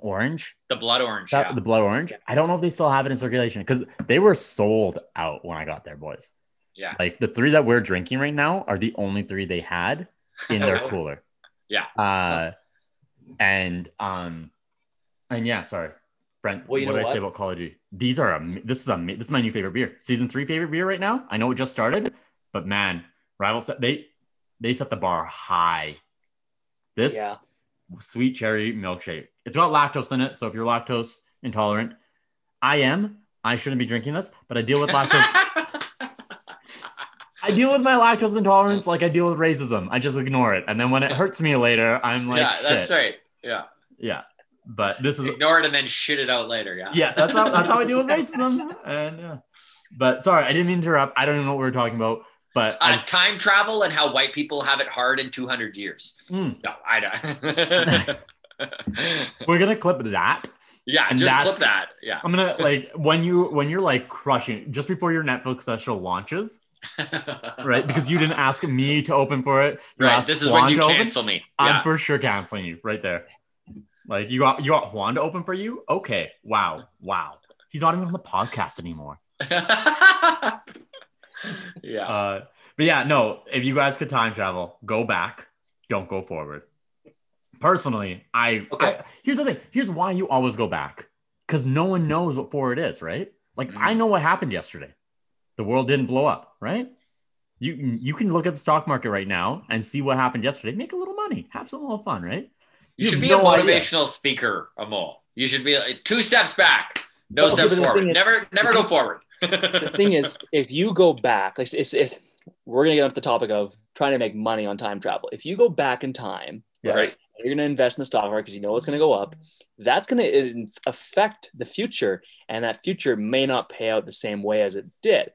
orange, The blood orange. that- Yeah. the blood orange. I don't know if they still have it in circulation because they were sold out when I got there, boys. Yeah. Like the three that we're drinking right now are the only three they had in their <laughs> cooler. Yeah. Uh, and um, and yeah, sorry, Brent. Well, you what know did I say about Call of Duty? These are am- this is am- this is my new favorite beer. Season three favorite beer right now. I know it just started, but man, Rival set they they set the bar high. This Yeah. Sweet cherry milkshake. It's got lactose in it, so if you're lactose intolerant, I am. I shouldn't be drinking this, but I deal with lactose. <laughs> I deal with my lactose intolerance like I deal with racism. I just ignore it, and then when it hurts me later, I'm like, yeah, that's shit. right. Yeah. Yeah, but this is Ignore it and then shit it out later. Yeah. yeah, that's how that's how I deal with <laughs> racism. And yeah. but sorry, I didn't interrupt. I don't even know what we were talking about, but I Uh, just- time travel and how white people have it hard in 200 years. Mm. No, I don't. <laughs> we're gonna clip that. yeah, And just clip that. Yeah. I'm gonna like when you when you're like crushing just before your Netflix special launches, <laughs> right? Because you didn't ask me to open for it. You right. This is Juan when you cancel me. I'm for sure canceling you right there. Like you got you got Juan to open for you. Okay, wow, wow. He's not even on the podcast anymore. <laughs> <laughs> yeah. Uh, but yeah, no. If you guys could time travel, go back. Don't go forward. Personally, I, Okay. I here's the thing. Here's why you always go back because no one knows what forward is, right? Like Mhm. I know what happened yesterday. The world didn't blow up, right? You you can look at the stock market right now and see what happened yesterday. Make a little money, have some little fun, right? You should be no a idea. motivational speaker, Amol. You should be like, two steps back, no Well, steps forward. is- never, never go forward. The thing is, if you go back, like it's, it's we're gonna get onto the topic of trying to make money on time travel. If you go back in time, Yeah. right, you're gonna invest in the stock market because you know it's gonna go up. That's gonna affect the future, and that future may not pay out the same way as it did.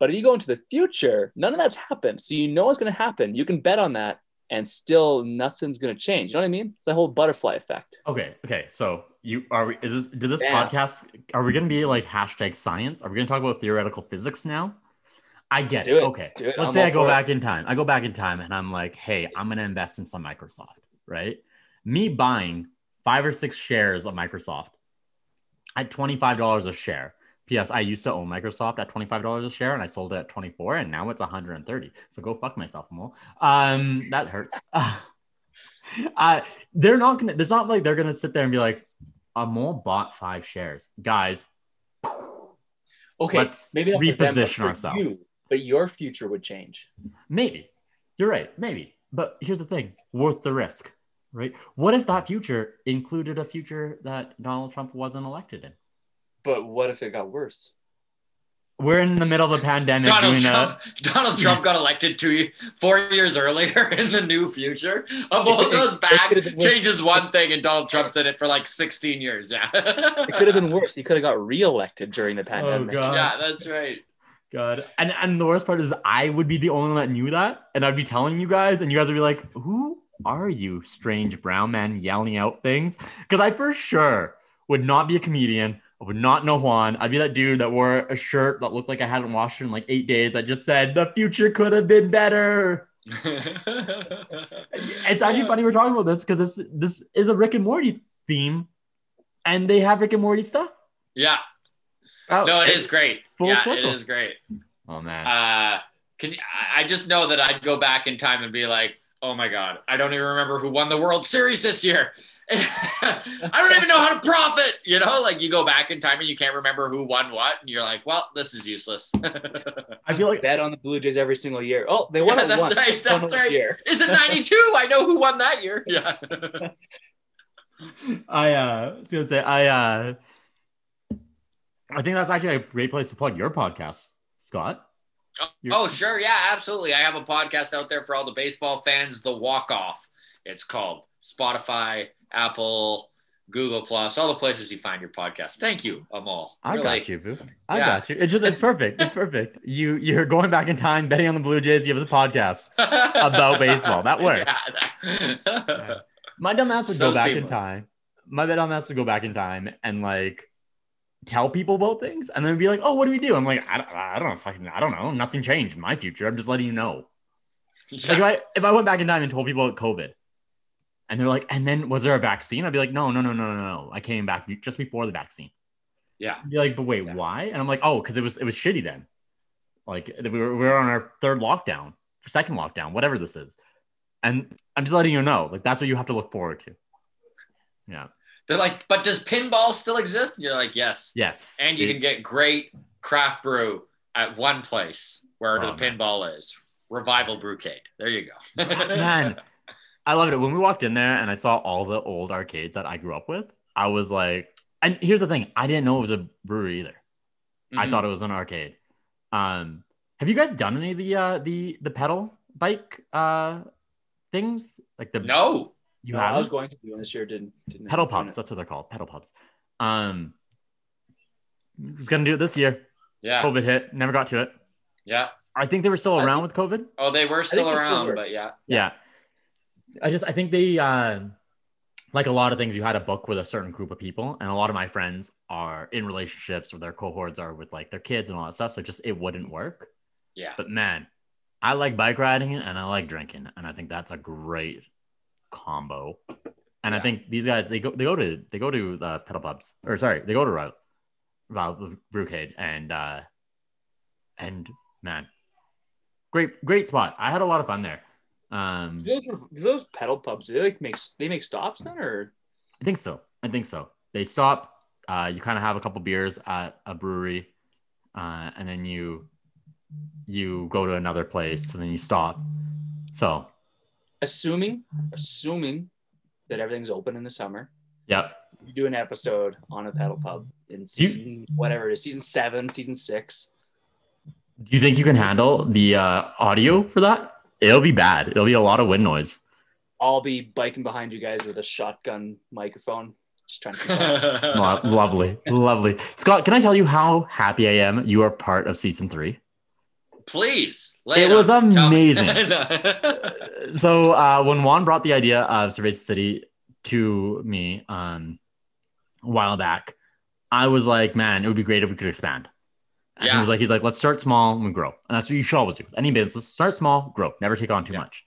But if you go into the future, none of that's happened, so you know what's gonna happen. You can bet on that, and still nothing's gonna change. You know what I mean? It's that whole butterfly effect. Okay, okay. So you are we? Is this did this podcast? Are we gonna be like hashtag science? Are we gonna talk about theoretical physics now? I get Do it. it. Okay. It. Let's I'm say I go for it. back in time. I go back in time and I'm like, hey, I'm gonna invest in some Microsoft, right? Me buying five or six shares of Microsoft at $25 a share. P.S. I used to own Microsoft at $25 a share and I sold it at 24 and now it's 130. So go fuck myself, Mo. Um, that hurts. <laughs> uh, they're not gonna, it's not like they're gonna sit there and be like, Amol bought five shares. Guys, Okay, Let's maybe for them, reposition ourselves. you, but your future would change. Maybe. You're right. Maybe. But here's the thing worth the risk, right? What if that future included a future that Donald Trump wasn't elected in? But what if it got worse? We're in the middle of a pandemic Donald doing Trump, Donald Trump got elected two, four years earlier <laughs> in the new future. Amol It- it- goes back, could've been worse. changes one thing, and Donald Trump's in it for like 16 years. Yeah. It could have been worse. He could have got reelected during the <laughs> oh, pandemic. Oh, God. yeah, that's <laughs> right. God. And and the worst part is I would be the only one that knew that. And I'd be telling you guys, and you guys would be like, Who are you, strange brown man yelling out things? Because I for sure would not be a comedian. I would not know Juan. I'd be that dude that wore a shirt that looked like I hadn't washed it in like eight days I just said the future could have been better. <laughs> It's actually funny we're talking about this because this this is a Rick and Morty theme, and they have Rick and Morty stuff. yeah. Oh, No, it is great. Full yeah, circle. it is great. Oh man. Uh, can you, I just know that I'd go back in time and be like, oh my god, I don't even remember who won the World Series this year. <laughs> I don't even know how to profit. You know, like you go back in time and you can't remember who won what, and you're like, well, this is useless. I feel like Bet on the Blue Jays every single year. Oh, they won Yeah, it that's once. right, that's what right. year. is it 92? I know who won that year. <laughs> Yeah. <laughs> I uh was gonna say I uh I think that's actually a great place to plug your podcast, Scott. Your- Oh, sure. Yeah, absolutely. I have a podcast out there for all the baseball fans, The Walk Off. It's called Spotify, Apple, Google Plus, all the places you find your podcast. Thank you, Amol. I Really. got you, boo. I Yeah. got you. It's just it's perfect. It's perfect. You you're going back in time, betting on the Blue Jays. You have a podcast. <laughs> About baseball. That works. Yeah. <laughs> My dumb ass would So go back in time. My dumb ass would go back in time and like tell people about things, and then be like, "Oh, what do we do?" I'm like, "I don't, I don't know, fucking, I don't know. Nothing changed in my future. I'm just letting you know." <laughs> Like if I if I went back in time and told people about COVID, and they're like, "And then was there a vaccine?" I'd be like, "No, no, no, no, no, no. I came back just before the vaccine." Yeah. I'd be like, "But wait, Yeah. why?" And I'm like, "Oh, because it was it was shitty then. Like we were we were on our third lockdown, second lockdown, whatever this is." And I'm just letting you know, like that's what you have to look forward to. Yeah. They're like, but does pinball still exist? And you're like, yes. Yes. And you It- can get great craft brew at one place where Oh, the man. pinball is. Revival Brewcade. There you go. <laughs> man, I loved it. When we walked in there and I saw all the old arcades that I grew up with, I was like, and here's the thing, I didn't know it was a brewery either. I Mhm. thought it was an arcade. Um, have you guys done any of the uh the the pedal bike uh things? Like the no. you No, have I was going to do one this year. Didn't. didn't pedal end up doing pubs, that's what they're called, pedal pubs. Um was gonna do it this year. Yeah. COVID hit, never got to it. Yeah. I think they were still I around with COVID. Oh, they were still they still around, were. but yeah. yeah i just i think they uh like a lot of things you had a book with a certain group of people and a lot of my friends are in relationships or their cohorts are with like their kids and all that stuff so just it wouldn't work. Yeah. but man i like bike riding and i like drinking and i think that's a great combo. And i think these guys they go they go to they go to the pedal pubs or sorry they go to Ro- Ro- Brewcade and uh and man great great spot. I had a lot of fun there um Do those, do those pedal pubs, do they like make they make stops then, or I think so. I think so. They stop. Uh, you kind of have a couple beers at a brewery, uh, and then you you go to another place, and then you stop. So, assuming assuming that everything's open in the summer, yep. you do an episode on a pedal pub in You- season whatever it is, season seven, season six. Do you think you can handle the uh, audio for that? It'll be bad. It'll be a lot of wind noise. I'll be biking behind you guys with a shotgun microphone, just trying to. Keep up. <laughs> Lo- lovely, lovely. Scott, can I tell you how happy I am you are part of season three? Please. lay It on was me. Tell me. amazing. <laughs> <laughs> so uh, when Juan brought the idea of Cerveza City to me um, a while back, I was like, man, it would be great if we could expand. And he was like, he's like, let's start small and grow. And that's what you should always do. with Any business, start small, grow, never take on too Yeah. much.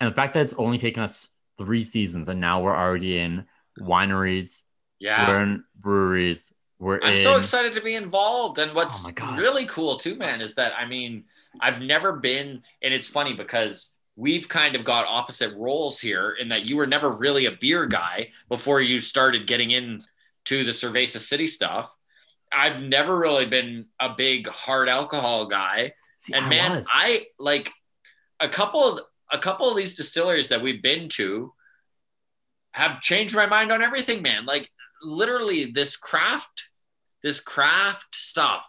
And the fact that it's only taken us three seasons and now we're already in wineries, yeah. we're in breweries, we're I'm in. so excited to be involved. And what's Oh really cool too, man, is that I mean, I've never been, and it's funny because we've kind of got opposite roles here in that you were never really a beer guy before you started getting in to the Cerveza City stuff. I've never really been a big hard alcohol guy. See, And I man, was. I like a couple of a couple of these distilleries that we've been to have changed my mind on everything, man. Like literally this craft, this craft stuff.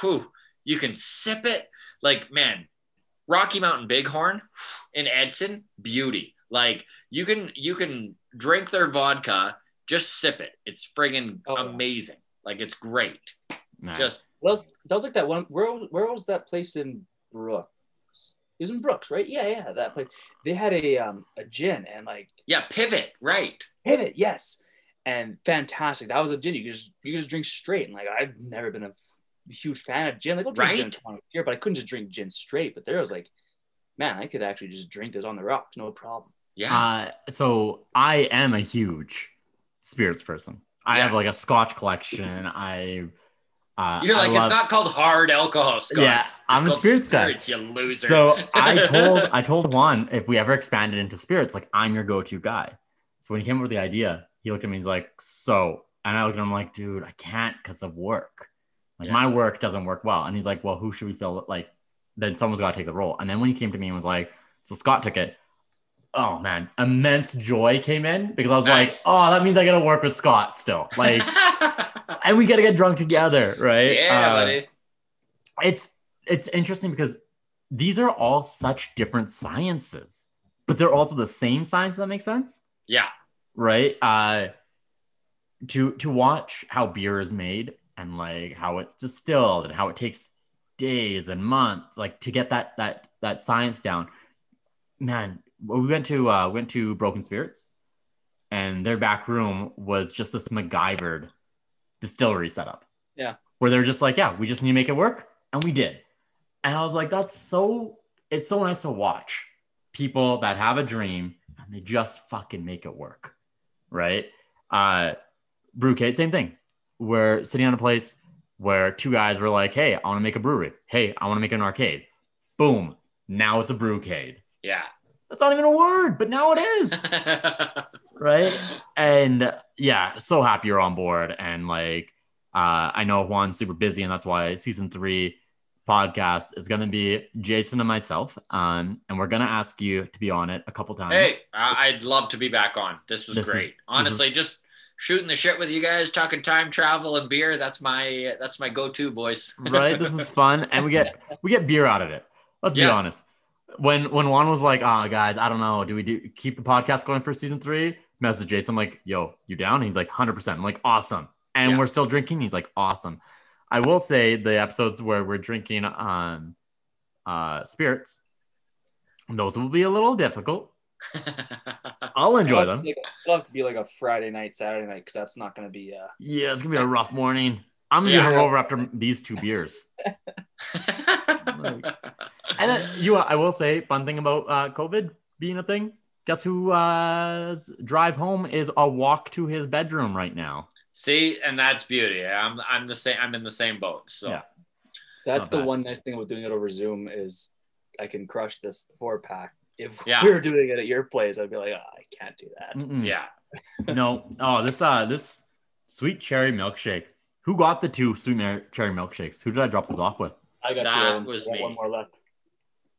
Whew, you can sip it. Like, man, Rocky Mountain Bighorn in Edson, beauty. Like you can you can drink their vodka, just sip it. It's friggin' Oh, amazing. Like it's great. Man. Just Well, that was like that one. Where where was that place in Brooks? It was in Brooks, right? Yeah, yeah, that place. They had a um a gin and like yeah, pivot right. pivot, yes, and fantastic. That was a gin you could just you could just drink straight. And like I've never been a huge fan of gin. Like I'll drink gin Right. twice a year, but I couldn't just drink gin straight. But there was like, man, I could actually just drink this on the rocks, no problem. Yeah. Uh, so I am a huge spirits person. I have like a Scotch collection. I, uh, <laughs> You're like love- it's not called hard alcohol, Scott. yeah, It's I'm a called spirits guy. You loser. So I <laughs> told I told Juan if we ever expanded into spirits, like I'm your go-to guy. So when he came up with the idea, he looked at me. And he's like, "So," and I looked at him like, "Dude, I can't because of work. Like Yeah. my work doesn't work well." And he's like, "Well, who should we fill? Like, then someone's got to take the role." And then when he came to me and was like, "So Scott took it." Oh man, immense joy came in because I was Nice. like, "Oh, that means I got to work with Scott still." Like, <laughs> and we got to get drunk together, right? yeah, Uh, buddy. it's it's interesting because these are all such different sciences, but they're also the same science. That makes sense, Yeah. right? Uh, to to watch how beer is made and like how it's distilled and how it takes days and months, like to get that that that science down. Man, we went to uh, went to Broken Spirits, and their back room was just this MacGyvered distillery setup. Yeah. where they're just like, yeah, we just need to make it work, and we did. And I was like, that's so. It's so nice to watch people that have a dream and they just fucking make it work, right? Uh, Brewcade, same thing. We're sitting on a place where two guys were like, hey, I want to make a brewery. Hey, I want to make an arcade. Boom. Now it's a brewcade. Yeah. That's not even a word, but now it is <laughs> right? And yeah, so happy you're on board. And like, uh, I know Juan's super busy, and that's why season three podcast is going to be Jason and myself. Um, and we're going to ask you to be on it a couple times. hey, I'd love to be back on. This was This great. is- Honestly, just shooting the shit with you guys, talking time travel and beer. That's my that's my go-to, boys. right? This is fun, and we get we get beer out of it. Let's be honest. When when Juan was like, "Oh, guys, I don't know, do we do keep the podcast going for season three? Message Jason I'm like, "Yo, you down?" He's like, "100." percent I'm like, "Awesome," and Yeah. we're still drinking. He's like, "Awesome." I will say the episodes where we're drinking um uh spirits, those will be a little difficult. <laughs> I'll enjoy It'll them. to be like a- It'll have to be like a Friday night, Saturday night, because that's not going to be. Uh, Yeah, it's gonna be a rough morning. I'm gonna Yeah. get hungover after these two beers. <laughs> And then, you, I will say, fun thing about uh, COVID being a thing. Guess who uh, drive home is a walk to his bedroom right now. See, and that's beauty. I'm I'm the same. I'm in the same boat. So Yeah. so that's Not the bad. one nice thing about doing it over Zoom is I can crush this four pack. If Yeah. we were doing it at your place, I'd be like, oh, I can't do that. Mm-mm. yeah. No. Oh, this uh, this sweet cherry milkshake. Who got the two sweet cherry milkshakes? Who did I drop this off with? I got That two of was I got me. One more left.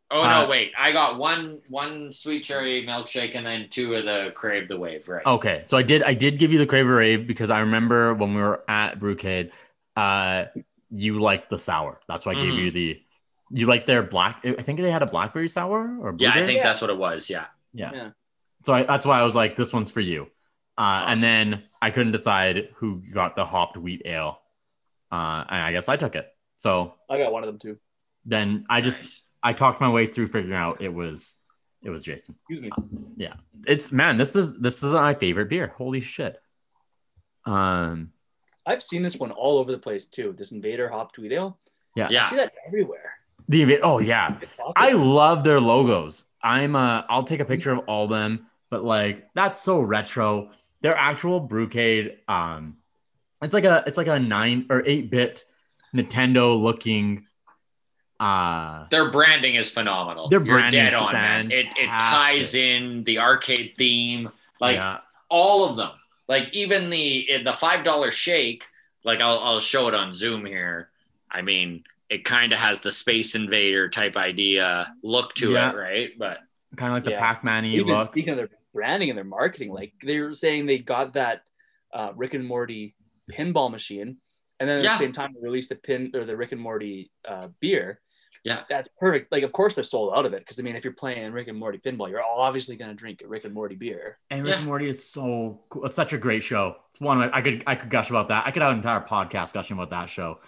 Oh no, Uh, wait. I got one one sweet cherry milkshake and then two of the crave the wave. Right. Okay, so I did I did give you the crave the wave because I remember when we were at Brewcade, uh, you liked the sour. That's why I gave Mhm. you the. You like their black? I think they had a blackberry sour or yeah, I think Yeah. that's what it was. Yeah. Yeah. Yeah. So I, that's why I was like, this one's for you. Uh, And then I couldn't decide who got the hopped wheat ale. Uh, and I guess I took it. So I got one of them too. then I just Nice. I talked my way through figuring out it was it was Jason. Excuse me. Yeah. It's man, this is this is my favorite beer. Holy shit. Um I've seen this one all over the place too. This Invader Hopped Wheat Ale. yeah. I Yeah. see that everywhere. The oh yeah. I love their logos. I'm uh I'll take a picture of all them, but like that's so retro. Their actual Brewcade, um, it's like a it's like a nine or eight bit Nintendo looking. Uh, Their branding is phenomenal. Their You're dead is on, man. It it ties in the arcade theme, like yeah, all of them. Like even the the five dollar shake. Like I'll I'll show it on Zoom here. I mean, it kind of has the Space Invader type idea look to Yeah. it, right? But kind of like the Yeah. Pac-Man y look. speaking of their branding and their marketing, like they were saying they got that uh, Rick and Morty pinball machine, and then at Yeah. the same time they released the pin or the Rick and Morty uh, beer. Yeah. that's perfect. Like, of course they're sold out of it because I mean, if you're playing Rick and Morty pinball, you're obviously gonna drink a Rick and Morty beer. And Rick Yeah. and Morty is so cool. It's such a great show. It's one of my, I could I could gush about that. I could have an entire podcast gushing about that show.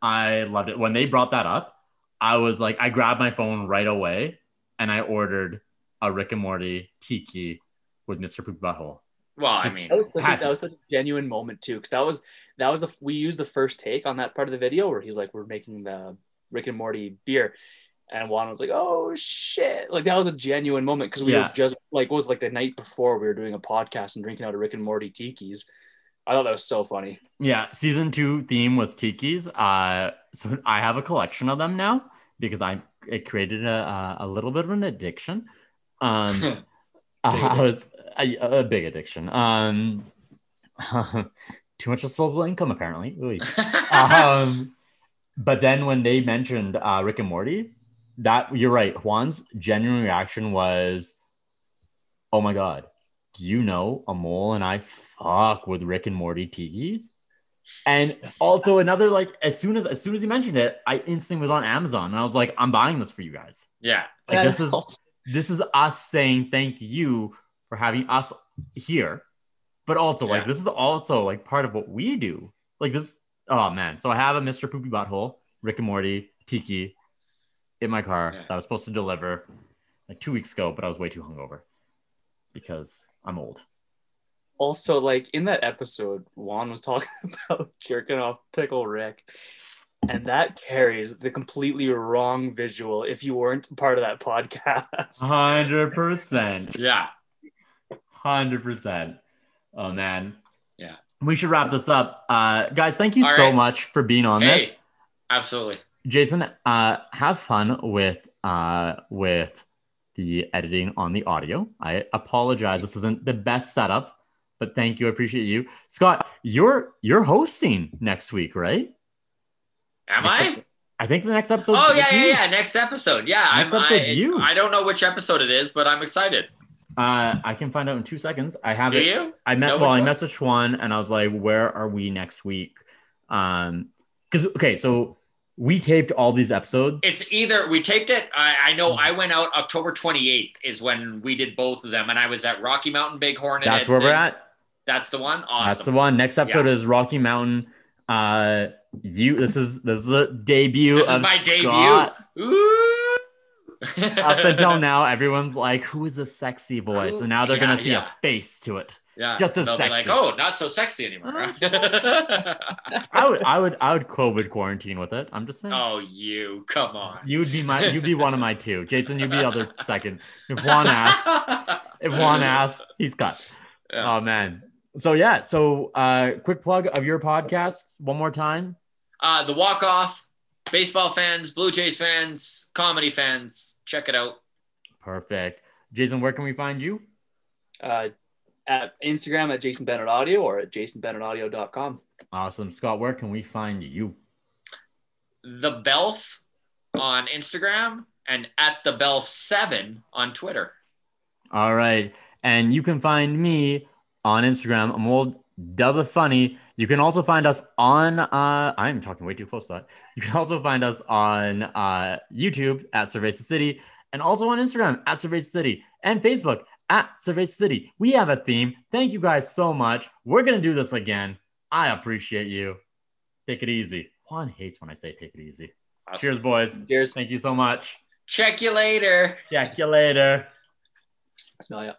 I loved it. When they brought that up, I was like, I grabbed my phone right away and I ordered a Rick and Morty tiki with Mr. Poop Butthole. Well, I mean, That was, such a, that was such a genuine moment too, because that was that was the we used the first take on that part of the video where he's like, "We're making the Rick and Morty beer," and Juan was like, "Oh shit!" Like that was a genuine moment because we Yeah. were just like it was like the night before we were doing a podcast and drinking out of Rick and Morty tikis. I thought that was so funny. Yeah, season two theme was tikis. Uh, so I have a collection of them now because I it created a, a, a little bit of an addiction. Um, <laughs> <laughs> I was a, a big addiction. Um, <laughs> too much disposable income apparently. Um, but then when they mentioned uh, Rick and Morty, that you're right. Juan's genuine reaction was, "Oh my god, do you know Amol and I fuck with Rick and Morty tikis?" And also another like as soon as as soon as he mentioned it, I instantly was on Amazon and I was like, "I'm buying this for you guys." yeah, Like, this is this is us saying thank you for having us here but also like this is also like part of what we do like this oh man so i have a mr poopy butthole rick and morty tiki in my car Yeah. that i was supposed to deliver like two weeks ago but i was way too hungover because i'm old also like in that episode, Juan was talking <laughs> about jerking off Pickle Rick. And that carries the completely wrong visual if you weren't part of that podcast. 100% <laughs> yeah. 100% oh man. We should wrap this up uh guys thank you All so right. much for being on Hey, this absolutely. Jason, uh, have fun with uh, with the editing on the audio. I apologize. This isn't the best setup, but thank you. I appreciate you, Scott. You're you're hosting next week, right? Am Next I? ep- I think the next episode. Oh yeah, yeah, yeah. Next episode. Yeah, Next I'm. I, you. I don't know which episode it is, but I'm excited. Uh, I can find out in two seconds. I have Do it. you? I met. Well, I one? messaged one, and I was like, "Where are we next week?" Um, because okay, so we taped all these episodes. It's either we taped it. I, I know I went out October 28th is when we did both of them, and I was at Rocky Mountain Bighorn. That's where we're at. That's the one. Awesome. That's the one. Next episode is Rocky Mountain. Uh, you. This is this is the debut. This is of my Scott. debut. Ooh. Up until <laughs> now, everyone's like, "Who is this sexy boy?" So now they're Yeah, gonna see yeah. a face to it. yeah, Just as be like, sexy. oh, not so sexy anymore. <laughs> I would, I would, I would COVID quarantine with it. I'm just saying. oh, you come on. You would be my, you'd be one of my two. Jason, you'd be the other <laughs> second. If Juan asks, if Juan asks, he's cut. Yeah. Oh man. So yeah. So uh, quick plug of your podcast one more time. Uh, the walk off, baseball fans, Blue Jays fans, comedy fans, check it out. Perfect. Jason, where can we find you? Uh, at Instagram at Jason Bennett Audio or at jasonbennettaudio.com. Awesome. Scott, where can we find you? The Belf on Instagram and at the Belf Seven on Twitter. All right. And you can find me on Instagram. I'm old does a funny. You can also find us on uh I'm talking way too close to that. You can also find us on uh YouTube at Cerveza City and also on Instagram at Cerveza City and Facebook at Cerveza City. We have a theme. Thank you guys so much. We're gonna do this again. I appreciate you. Take it easy. Juan hates when I say take it easy. Awesome. Cheers, boys. Cheers. Thank you so much. Check you later. Check you later. Smell ya.